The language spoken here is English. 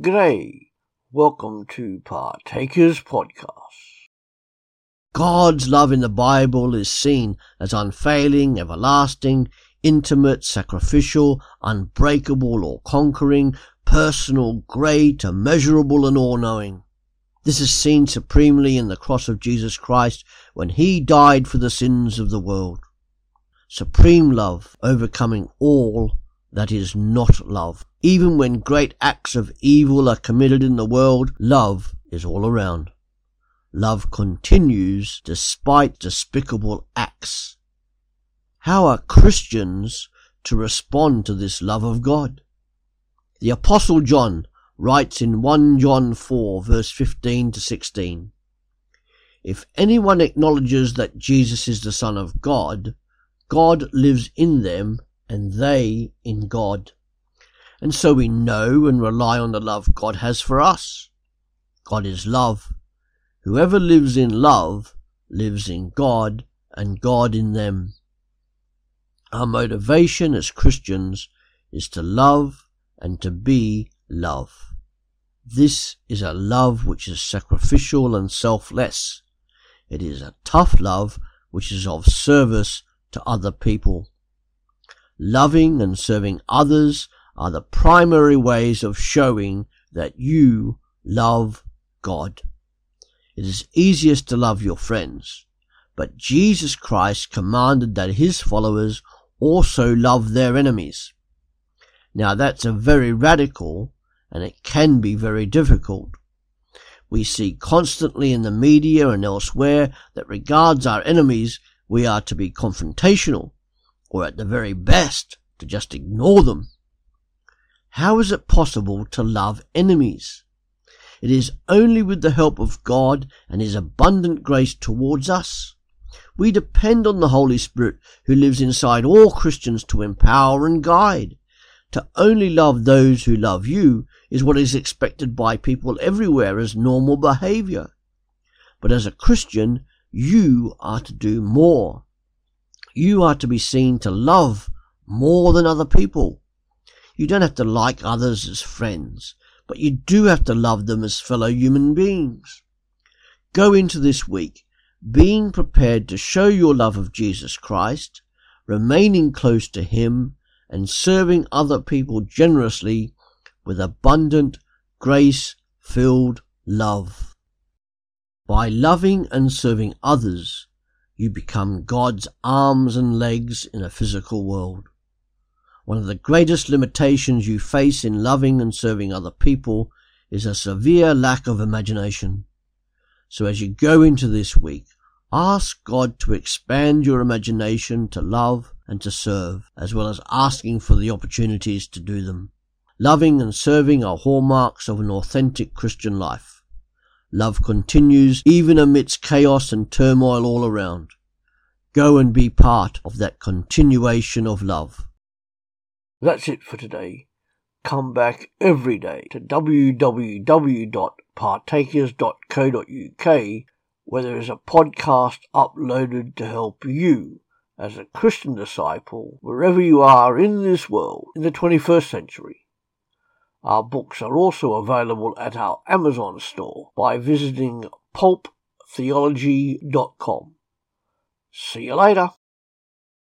G'day. Welcome to Partakers Podcast. God's love in the Bible is seen as unfailing, everlasting, intimate, sacrificial, unbreakable or conquering, personal, great, immeasurable and all-knowing. This is seen supremely in the cross of Jesus Christ when he died for the sins of the world. Supreme love overcoming all that is not love. Even when great acts of evil are committed in the world, love is all around. Love continues despite despicable acts. How are Christians to respond to this love of God? The Apostle John writes in 1 John 4 verse 15 to 16, If anyone acknowledges that Jesus is the Son of God, God lives in them and they in God. And so we know and rely on the love God has for us. God is love. Whoever lives in love lives in God and God in them. Our motivation as Christians is to love and to be love. This is a love which is sacrificial and selfless. It is a tough love which is of service to other people. Loving and serving others are the primary ways of showing that you love God. It is easiest to love your friends, but Jesus Christ commanded that his followers also love their enemies. Now that's a very radical and it can be very difficult. We see constantly in the media and elsewhere that regards our enemies we are to be confrontational or at the very best, to just ignore them. How is it possible to love enemies? It is only with the help of God and His abundant grace towards us. We depend on the Holy Spirit who lives inside all Christians to empower and guide. To only love those who love you is what is expected by people everywhere as normal behavior. But as a Christian, you are to do more. You are to be seen to love more than other people. You don't have to like others as friends, but you do have to love them as fellow human beings. Go into this week being prepared to show your love of Jesus Christ, remaining close to Him, and serving other people generously with abundant, grace filled love. By loving and serving others, you become God's arms and legs in a physical world. One of the greatest limitations you face in loving and serving other people is a severe lack of imagination. So as you go into this week, ask God to expand your imagination to love and to serve, as well as asking for the opportunities to do them. Loving and serving are hallmarks of an authentic Christian life. Love continues even amidst chaos and turmoil all around. Go and be part of that continuation of love. That's it for today. Come back every day to www.partakers.co.uk where there is a podcast uploaded to help you as a Christian disciple wherever you are in this world in the 21st century. Our books are also available at our Amazon store by visiting pulptheology.com. See you later.